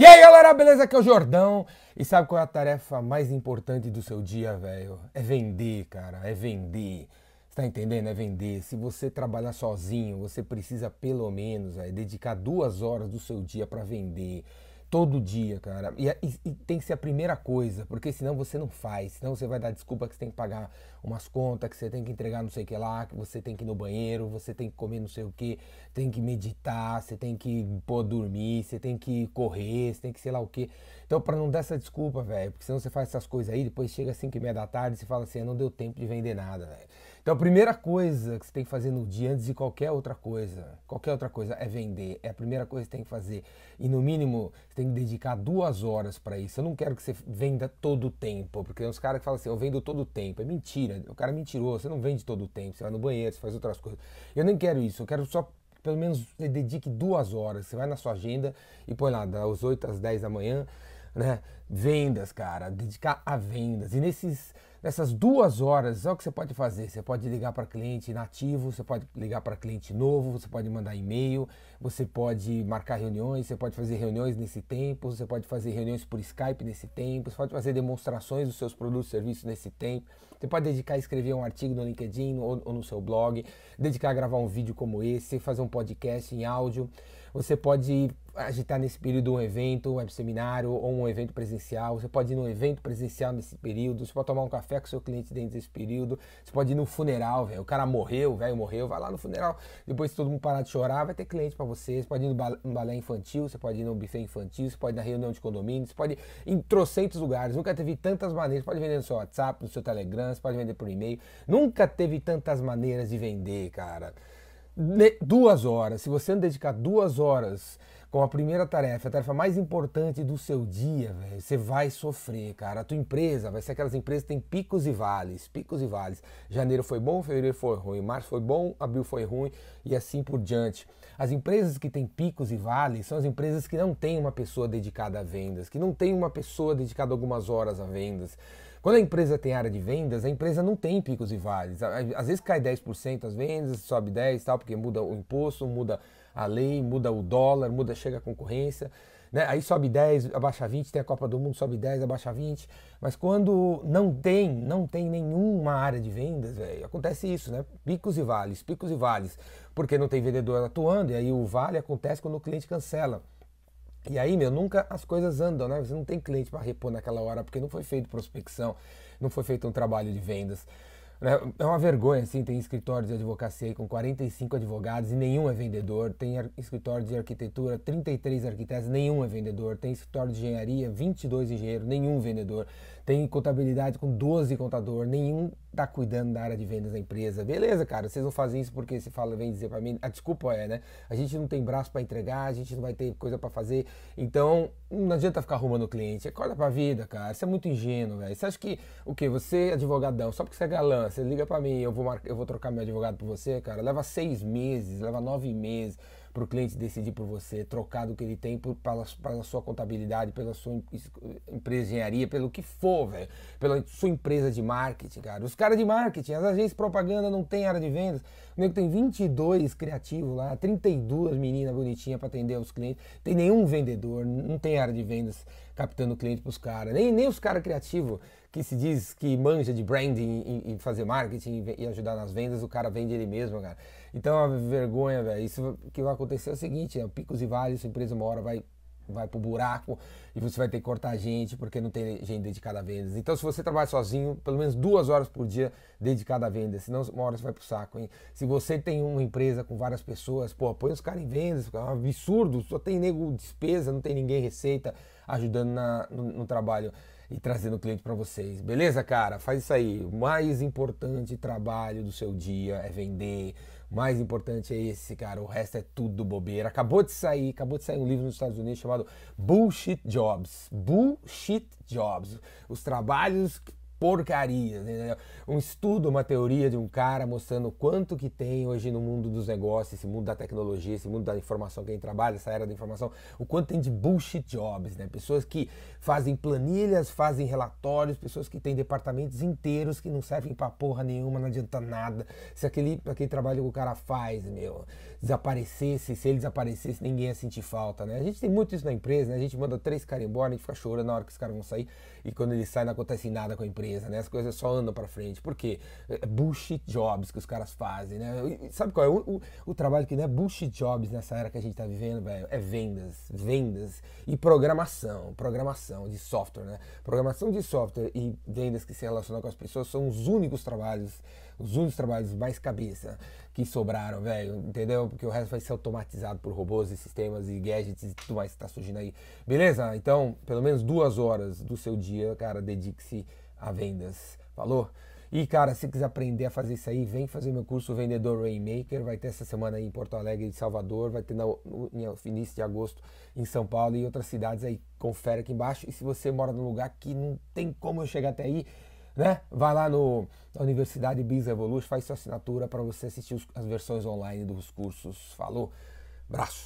E aí galera, beleza? Aqui é o Jordão. E sabe qual é a tarefa mais importante do seu dia, velho? É vender, cara. É vender. Você tá entendendo? É vender. Se você trabalhar sozinho, você precisa pelo menos véio, dedicar duas horas do seu dia para vender. Todo dia, cara. E, e, tem que ser a primeira coisa, porque senão você não faz. Senão você vai dar desculpa que você tem que pagar umas contas, que você tem que entregar não sei o que lá, que você tem que ir no banheiro, você tem que comer não sei o que, tem que meditar, você tem que pô, dormir, você tem que correr, você tem que sei lá o que. Então, para não dar essa desculpa, velho, porque senão você faz essas coisas aí, depois chega às 5 e meia da tarde e você fala assim, não deu tempo de vender nada, velho. Então a primeira coisa que você tem que fazer no dia, antes de qualquer outra coisa, qualquer outra coisa, é vender. É a primeira coisa que você tem que fazer. E no mínimo, você tem que dedicar duas horas para isso. Eu não quero que você venda todo o tempo, porque tem uns caras que falam assim, eu vendo todo o tempo. É mentira. O cara é mentiroso, você não vende todo o tempo. Você vai no banheiro, você faz outras coisas. Eu nem quero isso, eu quero só pelo menos dedique duas horas. Você vai na sua agenda e põe lá, das 8 às 10 da manhã, né? Vendas, cara, dedicar a vendas. E nesses Nessas duas horas, é o que você pode fazer. Você pode ligar para cliente nativo, você pode ligar para cliente novo, você pode mandar e-mail, você pode marcar reuniões, você pode fazer reuniões nesse tempo, você pode fazer reuniões por Skype nesse tempo, você pode fazer demonstrações dos seus produtos e serviços nesse tempo. Você pode dedicar a escrever um artigo no LinkedIn ou, ou no seu blog, dedicar a gravar um vídeo como esse, fazer um podcast em áudio. Você pode agitar nesse período um evento, um seminário ou um evento presencial. Você pode ir num evento presencial nesse período. Você pode tomar um café com seu cliente dentro desse período. Você pode ir no funeral, velho. O cara morreu, velho morreu, vai lá no funeral. Depois, se todo mundo parar de chorar, vai ter cliente para você. Você pode ir no balé infantil, você pode ir no buffet infantil, você pode ir na reunião de condomínio, você pode ir em trocentos lugares. Nunca teve tantas maneiras. Você pode vender no seu WhatsApp, no seu Telegram, você pode vender por e-mail. Nunca teve tantas maneiras de vender, cara. Duas horas. Se você não dedicar duas horas com a primeira tarefa, a tarefa mais importante do seu dia, você vai sofrer, cara. A tua empresa vai ser aquelas empresas que tem picos e vales, picos e vales. Janeiro foi bom, fevereiro foi ruim, março foi bom, abril foi ruim e assim por diante. As empresas que têm picos e vales são as empresas que não têm uma pessoa dedicada a vendas, que não tem uma pessoa dedicada algumas horas a vendas. Quando a empresa tem área de vendas, a empresa não tem picos e vales. Às vezes cai 10% as vendas, sobe 10% tal, porque muda o imposto, muda a lei, muda o dólar, muda, chega a concorrência. Né? Aí sobe 10, abaixa 20, tem a Copa do Mundo, sobe 10, abaixa 20. Mas quando não tem, não tem nenhuma área de vendas, véio, acontece isso, né? Picos e vales, picos e vales. Porque não tem vendedor atuando, e aí o vale acontece quando o cliente cancela. E aí, meu, nunca as coisas andam, né? Você não tem cliente para repor naquela hora, porque não foi feito prospecção, não foi feito um trabalho de vendas. Né? É uma vergonha, assim, tem escritórios de advocacia com 45 advogados e nenhum é vendedor. Tem escritório de arquitetura, 33 arquitetos, nenhum é vendedor. Tem escritório de engenharia, 22 engenheiros, nenhum vendedor. Tem contabilidade com 12 contador, nenhum tá cuidando da área de vendas da empresa. Beleza, cara, vocês não fazem isso porque você fala, vem dizer para mim, a desculpa é, né? A gente não tem braço para entregar, a gente não vai ter coisa para fazer. Então, não adianta ficar arrumando o cliente. Acorda pra vida, cara. Isso é muito ingênuo, velho. Você acha que o quê? Você, advogadão, só porque você é galã, você liga para mim, eu vou, mar... eu vou trocar meu advogado por você, cara. Leva seis meses, leva nove meses para o cliente decidir por você, trocar do que ele tem por, pela, pela sua contabilidade, pela sua empresa de engenharia, pelo que for, velho. Pela sua empresa de marketing, cara. Os caras de marketing, as agências de propaganda não tem área de vendas. O nego tem 22 criativos lá, 32 meninas bonitinhas para atender os clientes. Tem nenhum vendedor, não tem área de vendas captando cliente para os caras. Nem, nem os caras criativos que se diz que manja de branding e, e fazer marketing e, e ajudar nas vendas, o cara vende ele mesmo, cara. Então uma vergonha, velho. Isso que vai acontecer é o seguinte, é, picos e vales, sua empresa uma hora vai vai pro buraco e você vai ter que cortar gente porque não tem gente dedicada a vendas. Então, se você trabalha sozinho, pelo menos duas horas por dia dedicada a vendas, senão uma hora você vai pro saco, hein? Se você tem uma empresa com várias pessoas, pô, põe os caras em vendas, é um absurdo, só tem nego despesa, não tem ninguém receita ajudando na, no, no trabalho e trazendo cliente para vocês. Beleza, cara? Faz isso aí. O mais importante trabalho do seu dia é vender. Mais importante é esse, cara. O resto é tudo bobeira. Acabou de sair, acabou de sair um livro nos Estados Unidos chamado Bullshit Jobs. Bullshit Jobs. Os trabalhos porcarias. Entendeu? Um estudo, uma teoria de um cara mostrando quanto que tem hoje no mundo dos negócios, esse mundo da tecnologia, esse mundo da informação que a gente trabalha, essa era da informação, o quanto tem de bullshit jobs, né? Pessoas que fazem planilhas, fazem relatórios, pessoas que têm departamentos inteiros que não servem pra porra nenhuma, não adianta nada. Se aquele, aquele trabalho que o cara faz, meu, desaparecesse, se ele desaparecesse, ninguém ia sentir falta, né? A gente tem muito isso na empresa, né? A gente manda três caras embora, a gente fica chorando na hora que os caras vão sair e quando eles saem não acontece nada com a empresa, né? As coisas só andam para frente. Por quê? É bullshit jobs que os caras fazem, né? E sabe qual é? O, o, o, trabalho que não é bullshit jobs nessa era que a gente tá vivendo, velho, é vendas, vendas e programação, programação de software, né? Programação de software e vendas que se relacionam com as pessoas são os únicos trabalhos os únicos trabalhos mais cabeça que sobraram, velho, entendeu? Porque o resto vai ser automatizado por robôs e sistemas e gadgets e tudo mais que tá surgindo aí. Beleza? Então, pelo menos duas horas do seu dia, cara, dedique-se a vendas. Falou? E, cara, se quiser aprender a fazer isso aí, vem fazer meu curso Vendedor Rainmaker. Vai ter essa semana aí em Porto Alegre e Salvador, vai ter no, no, início de agosto em São Paulo e outras cidades aí. Confere aqui embaixo. E se você mora num lugar que não tem como eu chegar até aí, né? Vai lá no, na Universidade Biz Evolution, faz sua assinatura para você assistir os, as versões online dos cursos. Falou, braço!